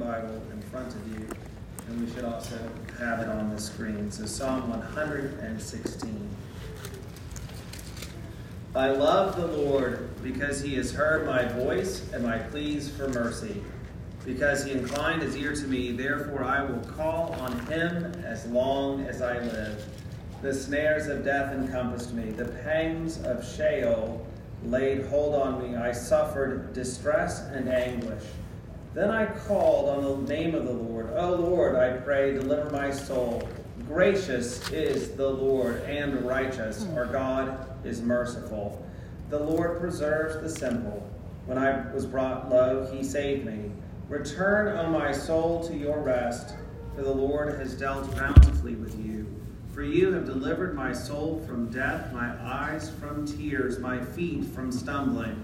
Bible in front of you, and we should also have it on the screen. So, Psalm 116. I love the Lord because he has heard my voice and my pleas for mercy. Because he inclined his ear to me, therefore I will call on him as long as I live. The snares of death encompassed me, the pangs of Sheol laid hold on me. I suffered distress and anguish. Then I called on the name of the Lord. O Lord, I pray, deliver my soul. Gracious is the Lord and righteous. Hmm. Our God is merciful. The Lord preserves the simple. When I was brought low, he saved me. Return, O my soul, to your rest, for the Lord has dealt bountifully with you. For you have delivered my soul from death, my eyes from tears, my feet from stumbling.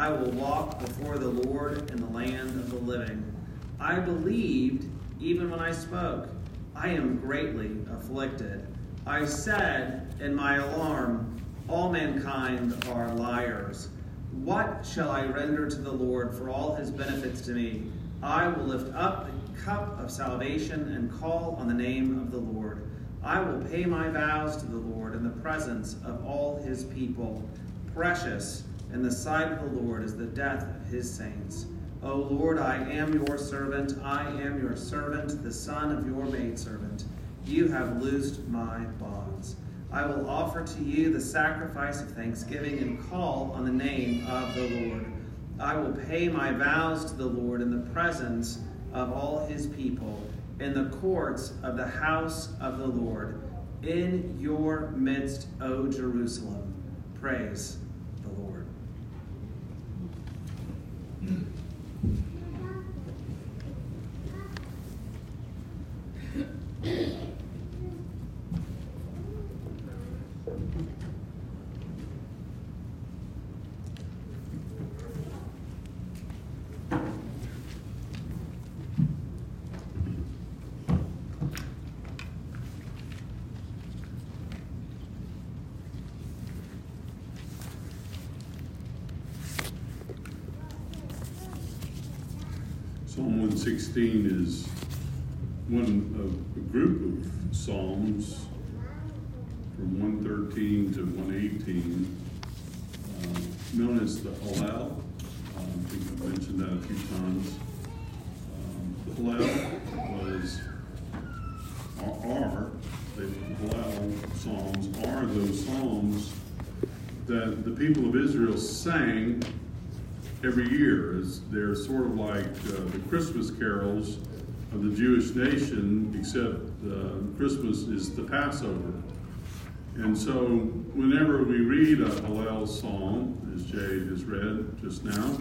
I will walk before the Lord in the land of the living. I believed even when I spoke. I am greatly afflicted. I said in my alarm, All mankind are liars. What shall I render to the Lord for all his benefits to me? I will lift up the cup of salvation and call on the name of the Lord. I will pay my vows to the Lord in the presence of all his people. Precious in the sight of the Lord is the death of his saints. O Lord, I am your servant. I am your servant, the son of your maidservant. You have loosed my bonds. I will offer to you the sacrifice of thanksgiving and call on the name of the Lord. I will pay my vows to the Lord in the presence of all his people in the courts of the house of the Lord, in your midst, O Jerusalem. Praise the Lord. Psalm 116 is one of a group of psalms from 113 to 118, uh, known as the Hallel. Um, I think I've mentioned that a few times. Um, the Hallel was, are, are the Hallel psalms are those psalms that the people of Israel sang every year. They're sort of like uh, the Christmas carols of the Jewish nation, except uh, Christmas is the Passover. And so, whenever we read a Hallel psalm, as Jade has read just now,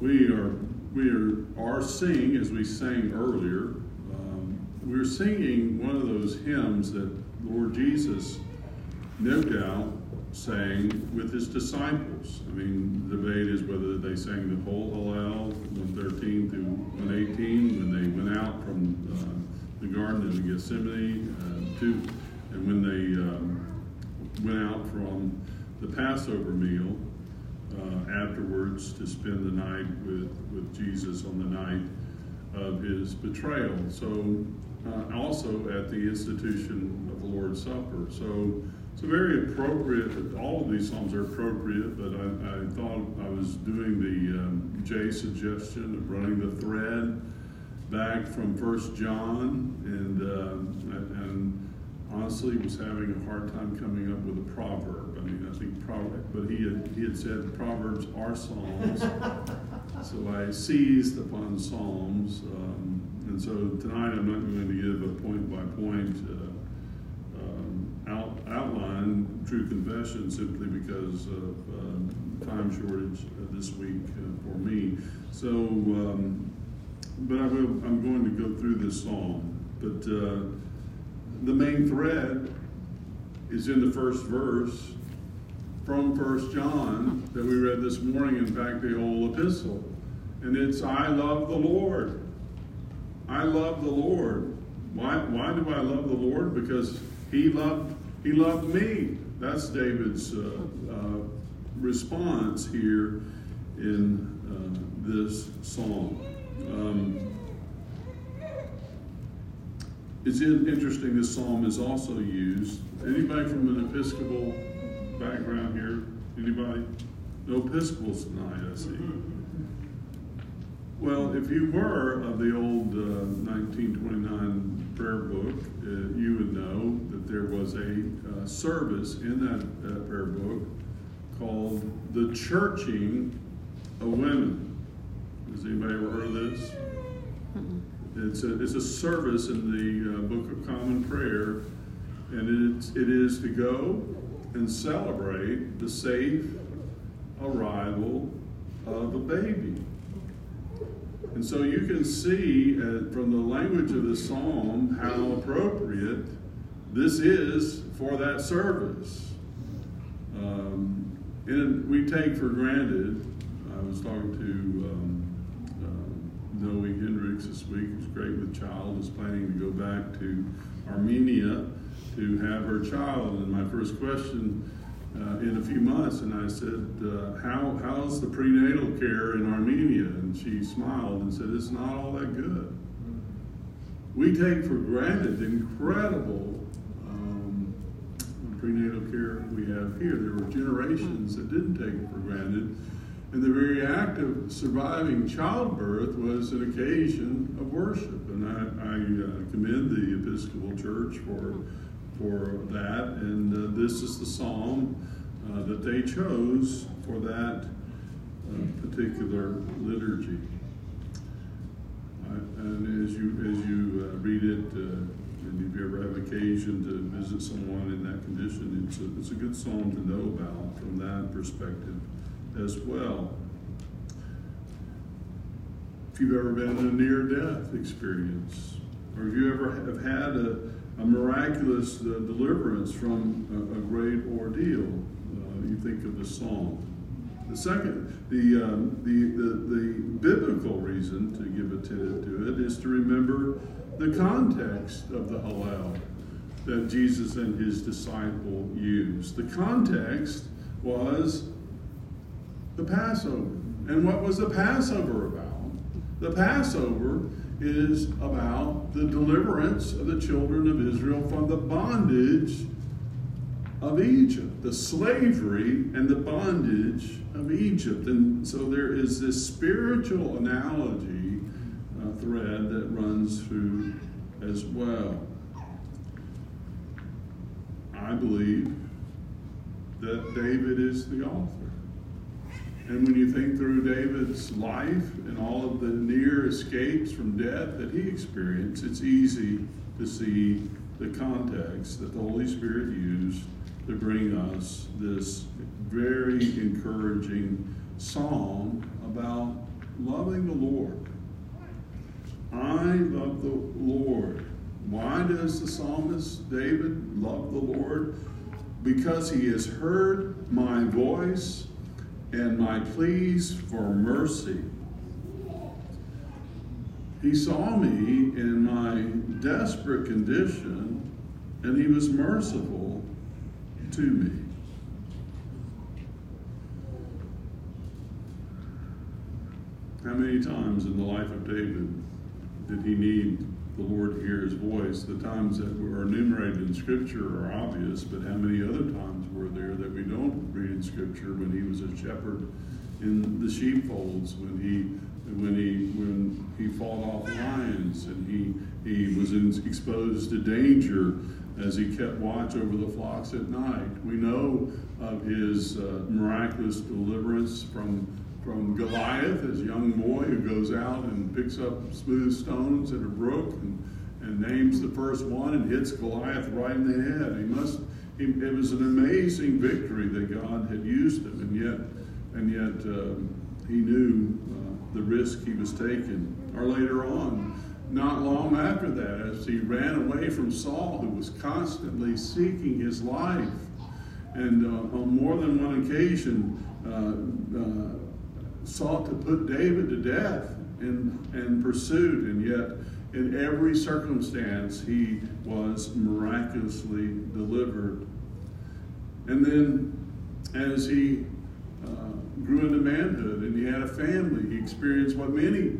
we are we are, are singing as we sang earlier. Um, we're singing one of those hymns that Lord Jesus, no doubt, sang with his disciples. I mean, the debate is whether they sang the whole Hallel, 113 through 118, when they went out from uh, the Garden of Gethsemane uh, to, and when they um, went out from the Passover meal uh, afterwards to spend the night with, with Jesus on the night of his betrayal. So, uh, also at the institution of the Lord's Supper. So, it's very appropriate, all of these Psalms are appropriate, but I, I thought I was doing the um, J suggestion of running the thread back from First John, and, uh, and honestly was having a hard time coming up with a proverb. I mean, I think proverb, but he had, he had said Proverbs are Psalms, so I seized upon Psalms, um, and so tonight I'm not going to give a point by point. Uh, outline true confession simply because of um, time shortage uh, this week uh, for me. So, um, but I will, I'm going to go through this psalm. But uh, the main thread is in the first verse from First John that we read this morning. In fact, the whole epistle, and it's "I love the Lord." I love the Lord. Why? Why do I love the Lord? Because He loved he loved me. That's David's uh, uh, response here in uh, this psalm. Um, it's interesting. This psalm is also used. Anybody from an Episcopal background here? Anybody? No Episcopals tonight, I see. Well, if you were of the old uh, 1929 prayer book, uh, you would know there was a uh, service in that uh, prayer book called the Churching of Women. Has anybody ever heard of this? It's a, it's a service in the uh, Book of Common Prayer, and it is to go and celebrate the safe arrival of a baby. And so you can see uh, from the language of the psalm how appropriate this is for that service. Um, and we take for granted, I was talking to um, uh, Noe Hendricks this week, who's great with child, is planning to go back to Armenia to have her child. And my first question uh, in a few months, and I said, uh, "How how's the prenatal care in Armenia?" And she smiled and said, "It's not all that good." We take for granted the incredible prenatal care we have here. There were generations that didn't take it for granted, and the very act of surviving childbirth was an occasion of worship. And I, I uh, commend the Episcopal Church for for that. And uh, this is the psalm uh, that they chose for that uh, particular liturgy. and as you as you uh, read it, uh, if you ever have occasion to visit someone in that condition, it's a, it's a good psalm to know about from that perspective as well. If you've ever been in a near-death experience, or if you ever have had a a miraculous uh, deliverance from a, a great ordeal. Uh, you think of the psalm. The second, the, um, the, the, the biblical reason to give attention to it is to remember the context of the Hallel that Jesus and his disciple used. The context was the Passover. And what was the Passover about? The Passover is about the deliverance of the children of Israel from the bondage of Egypt, the slavery and the bondage of Egypt. And so there is this spiritual analogy runs through as well. I believe that David is the author. And when you think through David's life and all of the near escapes from death that he experienced, it's easy to see the context that the Holy Spirit used to bring us this very encouraging psalm about loving the Lord. I love the Lord. Why does the psalmist David love the Lord? Because he has heard my voice and my pleas for mercy. He saw me in my desperate condition, and he was merciful to me. How many times in the life of David did he need the Lord to hear his voice? The times that were enumerated in Scripture are obvious, but how many other times were there that we don't read in Scripture when he was a shepherd in the sheepfolds, when he when he when he fought off lions and he he was in, exposed to danger as he kept watch over the flocks at night. We know of his uh, miraculous deliverance from from Goliath, his young boy who goes out and picks up smooth stones at a brook and, and names the first one and hits Goliath right in the head. He must it was an amazing victory that God had used him, and yet, and yet um, he knew uh, the risk he was taking. Or later on, not long after that, as he ran away from Saul, who was constantly seeking his life, and uh, on more than one occasion uh, uh sought to put David to death in, in pursuit, and yet in every circumstance, he was miraculously delivered. And then, as he uh, grew into manhood and he had a family, he experienced what many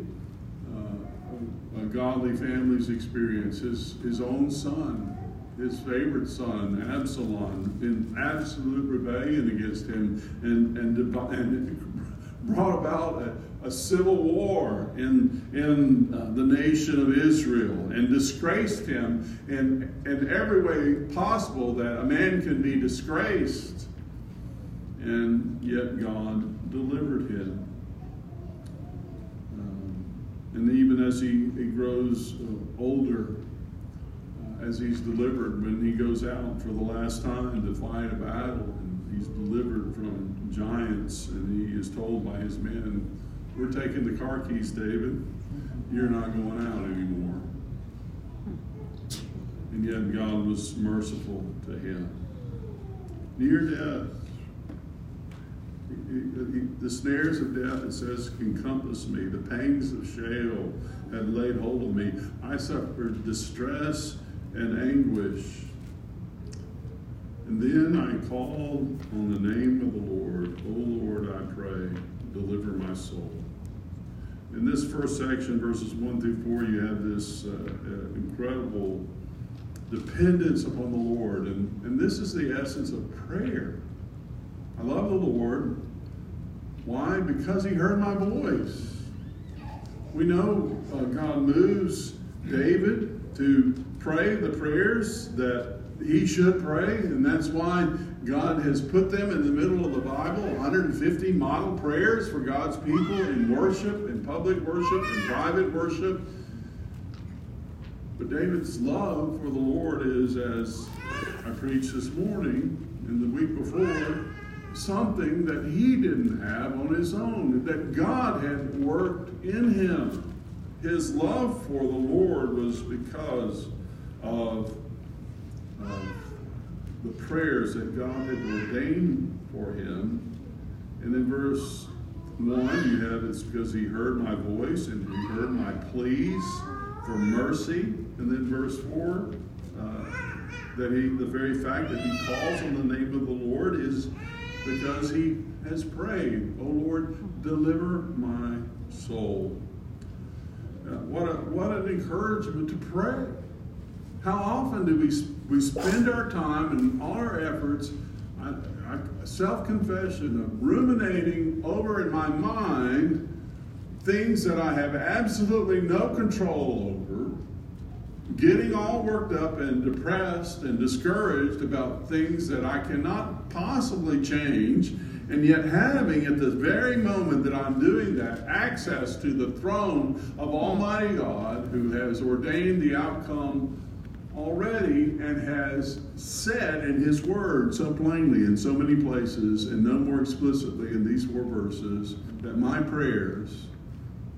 uh, godly families experience. His, his own son, his favorite son, Absalom, in absolute rebellion against him and, and, and brought about a, a civil war in, in uh, the nation of Israel and disgraced him in, in every way possible that a man can be disgraced. And yet God delivered him. And even as he, he grows uh, older, uh, as he's delivered, when he goes out for the last time to fight a battle, and he's delivered from giants, and he is told by his men, We're taking the car keys, David. You're not going out anymore. And yet God was merciful to him. Near death, the snares of death, it says, encompass me. The pangs of Sheol had laid hold of me. I suffered distress and anguish. And then I called on the name of the Lord. O Lord, I pray, deliver my soul. In this first section, verses 1 through 4, you have this uh, uh, incredible dependence upon the Lord. And, and this is the essence of prayer. I love the Lord. Why? Because he heard my voice. We know uh, God moves David to pray the prayers that he should pray, and that's why God has put them in the middle of the Bible 150 model prayers for God's people in worship, in public worship, in private worship. But David's love for the Lord is, as I preached this morning and the week before, something that he didn't have on his own, that God had worked in him. His love for the Lord was because of, of the prayers that God had ordained for him. And then verse 1, you have it's because he heard my voice and he heard my pleas for mercy. And then verse 4, uh, that he, the very fact that he calls on the name of the Lord is because he has prayed, Oh Lord, deliver my soul. Uh, what, a, what an encouragement to pray. How often do we, we spend our time and all our efforts, self confession of ruminating over in my mind things that I have absolutely no control over, getting all worked up and depressed and discouraged about things that I cannot possibly change, and yet having at the very moment that I'm doing that access to the throne of Almighty God who has ordained the outcome already and has said in His Word so plainly in so many places and no more explicitly in these four verses that my prayers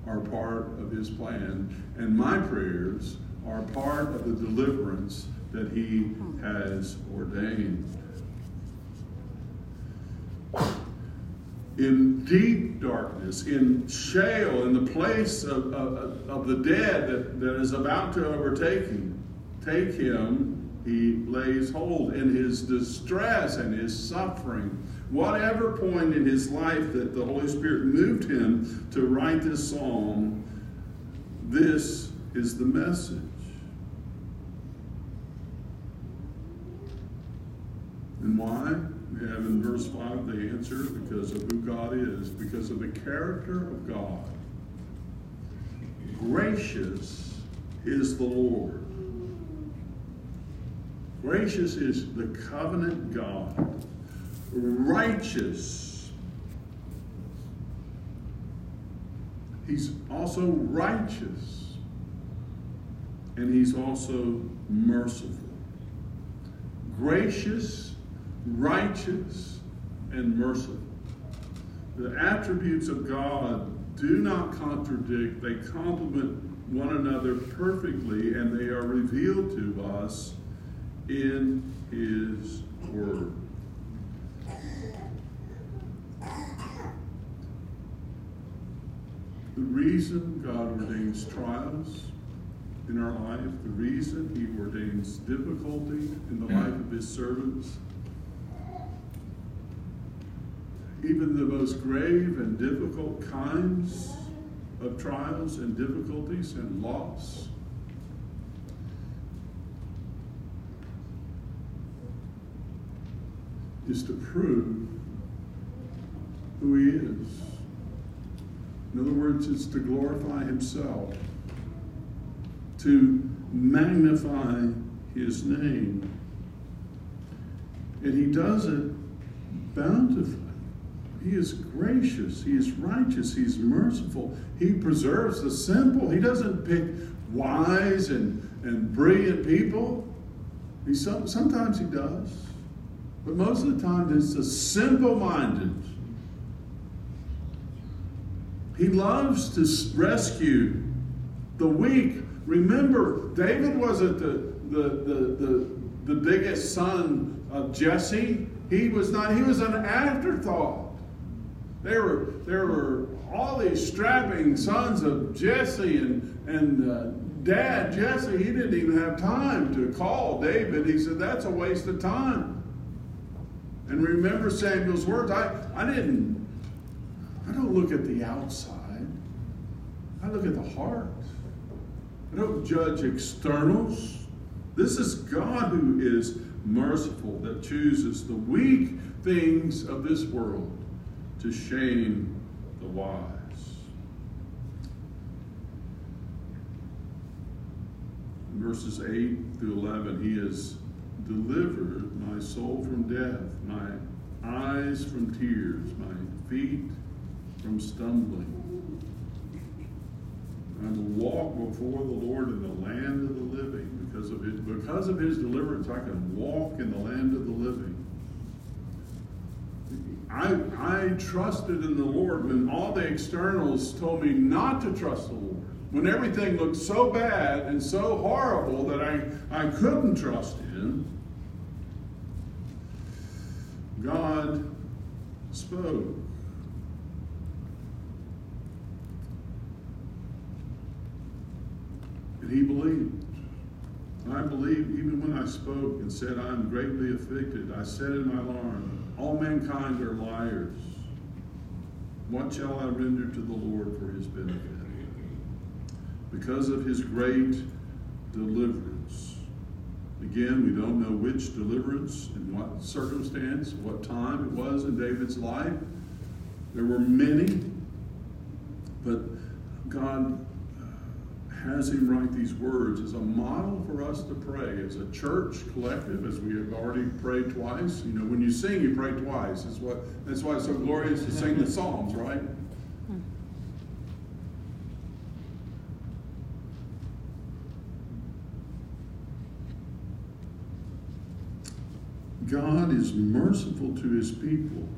are part of His plan and my prayers are part of the deliverance that He has ordained. In deep darkness, in Sheol, in the place of, of, of the dead that, that is about to overtake him, take him, he lays hold in his distress and his suffering. Whatever point in his life that the Holy Spirit moved him to write this psalm, this is the message. And why? We have in verse 5 the answer because of who God is, because of the character of God. Gracious is the Lord. Gracious is the covenant God. Righteous. He's also righteous. And he's also merciful. Gracious righteous, and merciful. The attributes of God do not contradict, they complement one another perfectly, and they are revealed to us in His Word. The reason God ordains trials in our life, the reason He ordains difficulty in the life of His servants, even the most grave and difficult kinds of trials and difficulties and loss. Is to prove who he is. In other words, it's to glorify himself, to magnify his name. And he does it bountifully. He is gracious. He is righteous. He's merciful. He preserves the simple. He doesn't pick wise and, and brilliant people. He, sometimes he does. But most of the time, it's the simple minded. He loves to rescue the weak. Remember, David wasn't the, the, the, the, the biggest son of Jesse. He was not, he was an afterthought. There were, there were all these strapping sons of Jesse and, and uh, dad Jesse, he didn't even have time to call David. He said, That's a waste of time. And remember Samuel's words. I, I didn't, I don't look at the outside, I look at the heart. I don't judge externals. This is God who is merciful, that chooses the weak things of this world to shame the wise. Verses 8 through 11, he has delivered my soul from death, my eyes from tears, my feet from stumbling. I will walk before the Lord in the land of the living. Because of his, because of his deliverance, I can walk in the land of the living. I, I trusted in the Lord when all the externals told me not to trust the Lord. When everything looked so bad and so horrible that I, I couldn't trust Him, God spoke. And He believed. I believed even when I spoke and said, I am greatly afflicted. I said in my alarm, all mankind are liars. What shall I render to the Lord for his benefit? Because of his great deliverance. Again, we don't know which deliverance, in what circumstance, what time it was in David's life. There were many, but God uh, has him write these words as a model for us to pray as a church collective, as we have already prayed twice. You know, when you sing, you pray twice. That's what that's why it's so glorious to sing the Psalms, right? God is merciful to his people.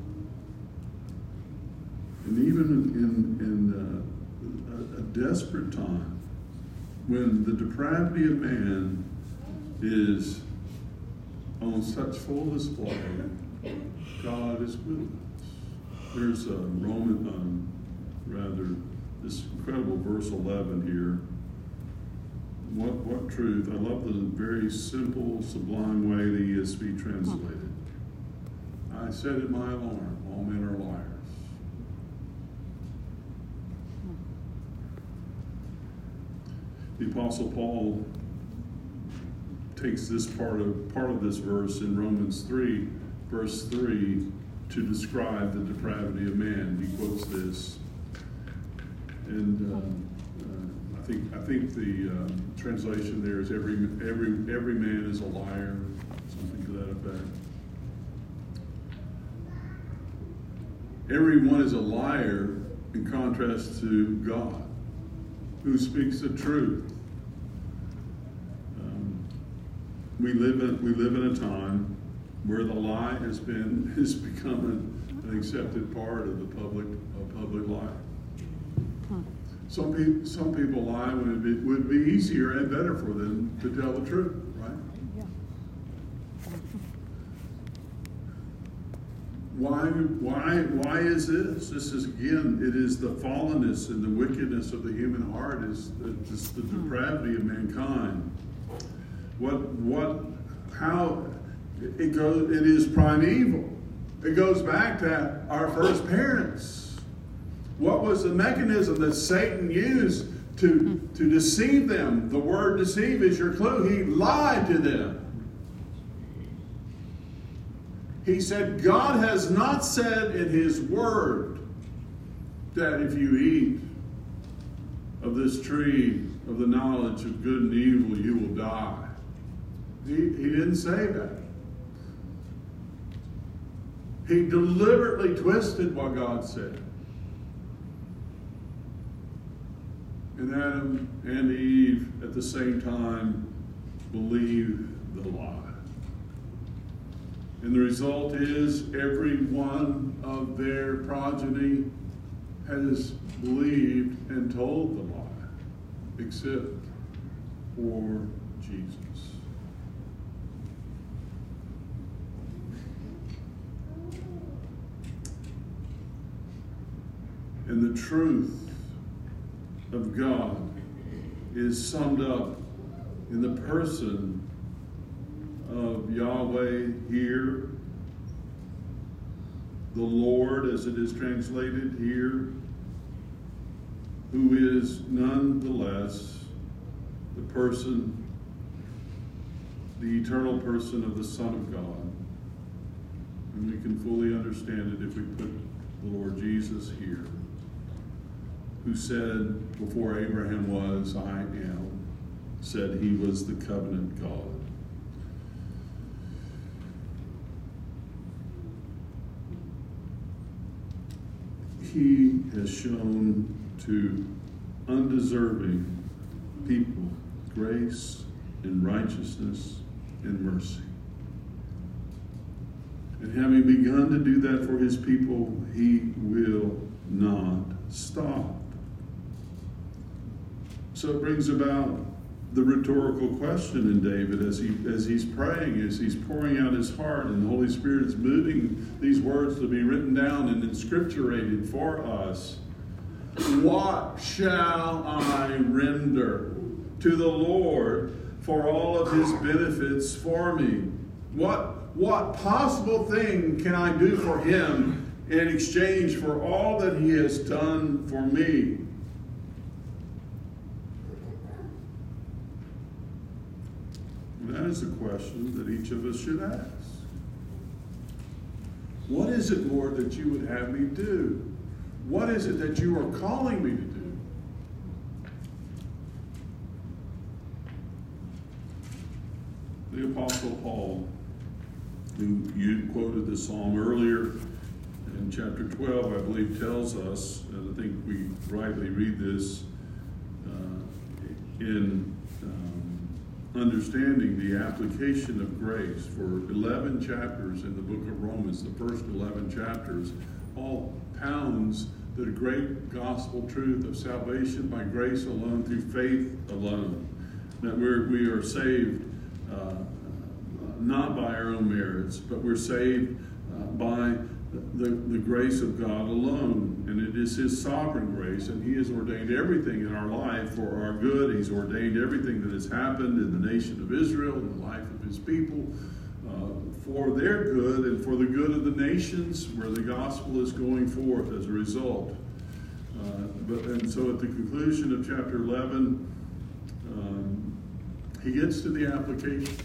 And even in, in uh, a, a desperate time, when the depravity of man is on such full display, God is with us. There's a Roman, um, rather, this incredible verse 11 here. What, what truth? I love the very simple, sublime way the ESV translated. I said in my alarm, all men are liars. the Apostle Paul takes this part of part of this verse in Romans 3, verse 3, to describe the depravity of man. He quotes this. And uh, I think I think the uh, translation there is every every every man is a liar, something to that effect. Everyone is a liar in contrast to God, who speaks the truth. we live in we live in a time where the lie has been has become an, an accepted part of the public of public life. Some people some people lie when it be, would be easier and better for them to tell the truth, right? Why, why, why is this? This is again, it is the fallenness and the wickedness of the human heart, is just the depravity of mankind what what how it goes it is primeval. It goes back to our first parents. What was the mechanism that Satan used to, to deceive them? The word deceive is your clue. He lied to them. He said, God has not said in His Word that if you eat of this tree of the knowledge of good and evil, you will die. He, he didn't say that. He deliberately twisted what God said. And Adam and Eve at the same time believed the lie. And the result is every one of their progeny has believed and told the lie, except for Jesus. And the truth of God is summed up in the person of Yahweh here, the Lord, as it is translated here, who is nonetheless the person, the eternal person of the Son of God. And we can fully understand it if we put the Lord Jesus here, who said, Before Abraham was, I am, said he was the covenant God. he has shown to undeserving people grace and righteousness and mercy. And having begun to do that for his people, he will not stop. So it brings about the rhetorical question in David as he as he's praying, as he's pouring out his heart, and the Holy Spirit is moving these words to be written down and inscripturated for us. What shall I render to the Lord for all of his benefits for me? What what possible thing can I do for him in exchange for all that he has done for me? That is a question that each of us should ask. What is it, Lord, that you would have me do? What is it that you are calling me to do? The Apostle Paul, who you quoted the psalm earlier in chapter 12, I believe, tells us, and I think we rightly read this uh, in understanding the application of grace for 11 chapters in the book of Romans, the first 11 chapters, all pounds the great gospel truth of salvation by grace alone, through faith alone. That we're, we are saved uh, not by our own merits, but we're saved uh, by the, the grace of God alone. And it is His sovereign grace, and He has ordained everything in our life for our good. He's ordained everything that has happened in the nation of Israel, in the life of His people, uh, for their good and for the good of the nations where the gospel is going forth as a result. Uh, but and so at the conclusion of chapter 11, um, he gets to the application.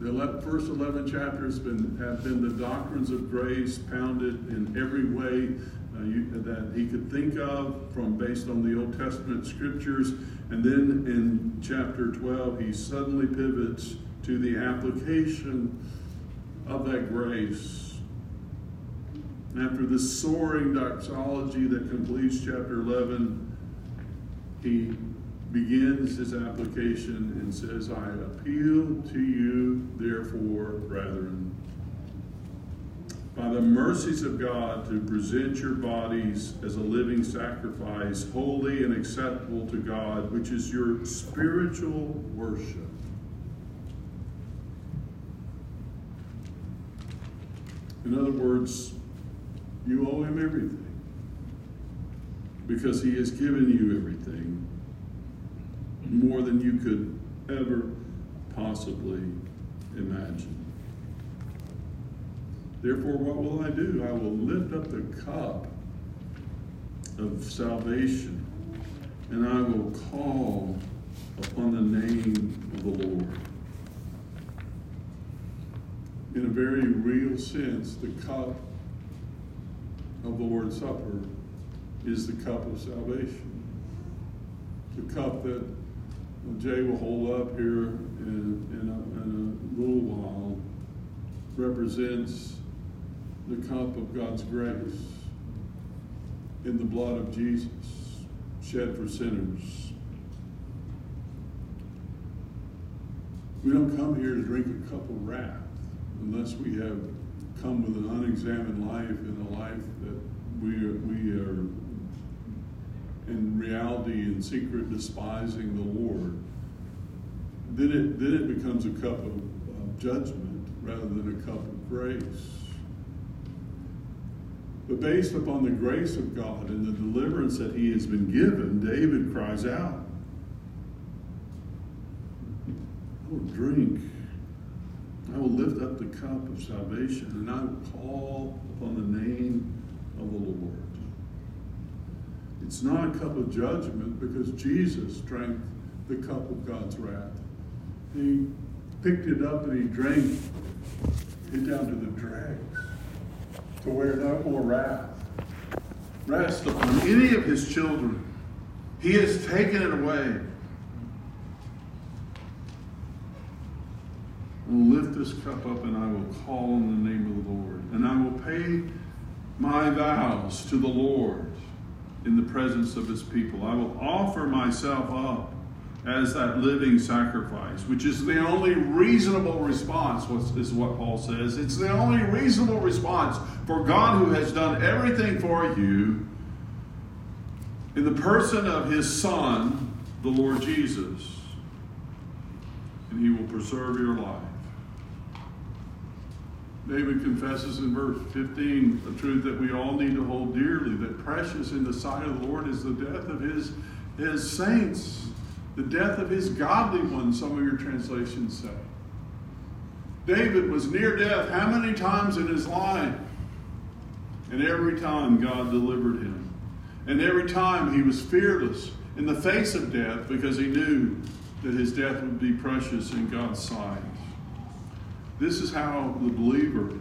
The first 11 chapters been, have been the doctrines of grace pounded in every way uh, you, that he could think of from based on the Old Testament scriptures. And then in chapter 12, he suddenly pivots to the application of that grace. After the soaring doxology that completes chapter 11, he begins his application and says, I appeal to you, therefore, brethren, by the mercies of God, to present your bodies as a living sacrifice, holy and acceptable to God, which is your spiritual worship. In other words, you owe him everything because he has given you everything more than you could ever possibly imagine. Therefore, what will I do? I will lift up the cup of salvation, and I will call upon the name of the Lord. In a very real sense, the cup of the Lord's Supper is the cup of salvation. The cup that Jay will hold up here in, in, a, in a little while represents the cup of God's grace in the blood of Jesus shed for sinners. We don't come here to drink a cup of wrath unless we have come with an unexamined life and a life that we are, we are in reality and secret despising the Lord. Then it, then it becomes a cup of, of judgment rather than a cup of grace. But based upon the grace of God and the deliverance that he has been given, David cries out, I will drink. I will lift up the cup of salvation and I will call upon the name of the Lord. It's not a cup of judgment because Jesus drank the cup of God's wrath. He picked it up and he drank it down to the dregs to where no more wrath rests upon any of his children. He has taken it away. I will lift this cup up and I will call on the name of the Lord. And I will pay my vows to the Lord in the presence of his people. I will offer myself up as that living sacrifice, which is the only reasonable response, is what Paul says. It's the only reasonable response for God who has done everything for you in the person of his Son, the Lord Jesus. And he will preserve your life. David confesses in verse 15 a truth that we all need to hold dearly that precious in the sight of the Lord is the death of his, his saints the death of his godly ones, some of your translations say. David was near death how many times in his life? And every time God delivered him. And every time he was fearless in the face of death because he knew that his death would be precious in God's sight. This is how the believer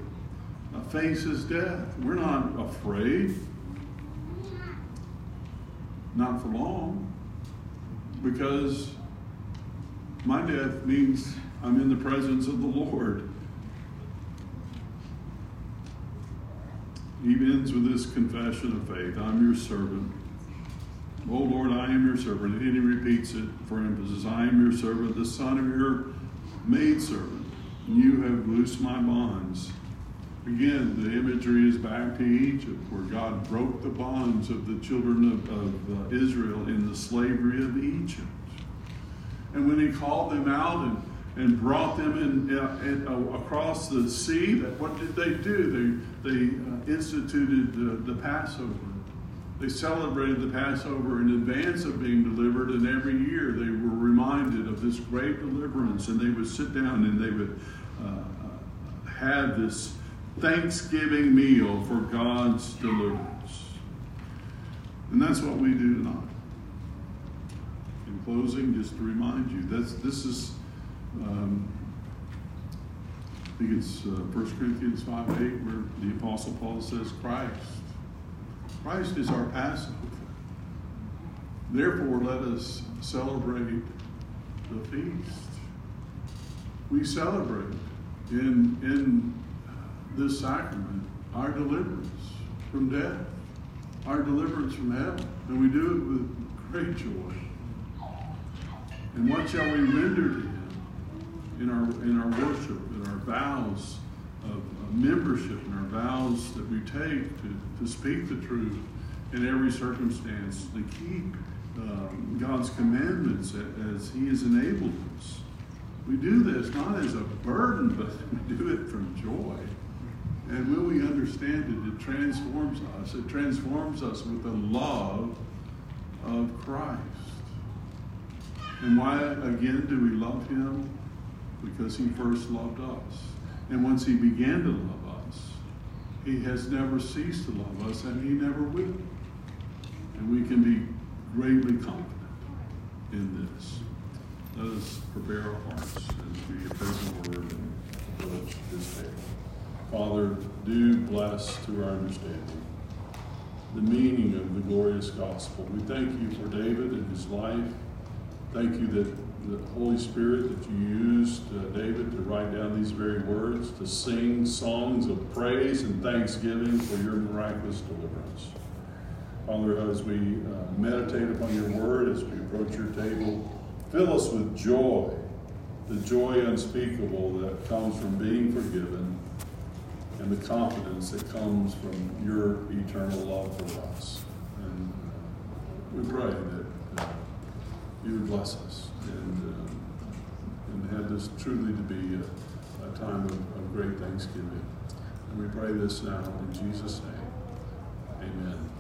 uh, faces death. We're not afraid, not for long because my death means I'm in the presence of the Lord. He ends with this confession of faith I'm your servant. Oh Lord, I am your servant. And he repeats it for emphasis I am your servant, the son of your maidservant. You have loosed my bonds. Again, the imagery is back to Egypt, where God broke the bonds of the children of, of uh, Israel in the slavery of Egypt. And when He called them out and, and brought them in, uh, in uh, across the sea, that what did they do? They, they uh, instituted the, the Passover. They celebrated the Passover in advance of being delivered, and every year they were reminded of this great deliverance, and they would sit down and they would uh, uh, have this thanksgiving meal for God's deliverance. And that's what we do tonight. In closing, just to remind you, that's, this is, um, I think it's uh, 1 Corinthians 5 8, where the Apostle Paul says, Christ. Christ is our Passover. Therefore, let us celebrate the feast. We celebrate in, in uh, this sacrament our deliverance from death, our deliverance from hell. And we do it with great joy. And what shall we render to him in our, in our worship, in our vows of membership, and our vows that we take to, to speak the truth in every circumstance, to keep um, God's commandments as He has enabled us. We do this not as a burden, but we do it from joy. And when we understand it, it transforms us. It transforms us with the love of Christ. And why, again, do we love Him? Because He first loved us. And once He began to love us, He has never ceased to love us, and He never will. And we can be greatly confident in this. Let us prepare our hearts as we approach the word and approach this day. Father, do bless to our understanding the meaning of the glorious gospel. We thank you for David and his life. Thank you that the Holy Spirit that you used uh, David to write down these very words, to sing songs of praise and thanksgiving for your miraculous deliverance. Father, as we uh, meditate upon your word, as we approach your table, fill us with joy, the joy unspeakable that comes from being forgiven, and the confidence that comes from your eternal love for us. And uh, we pray that you would bless us and, uh, and have this truly to be a, a time of, of great thanksgiving. And we pray this now in Jesus' name. Amen.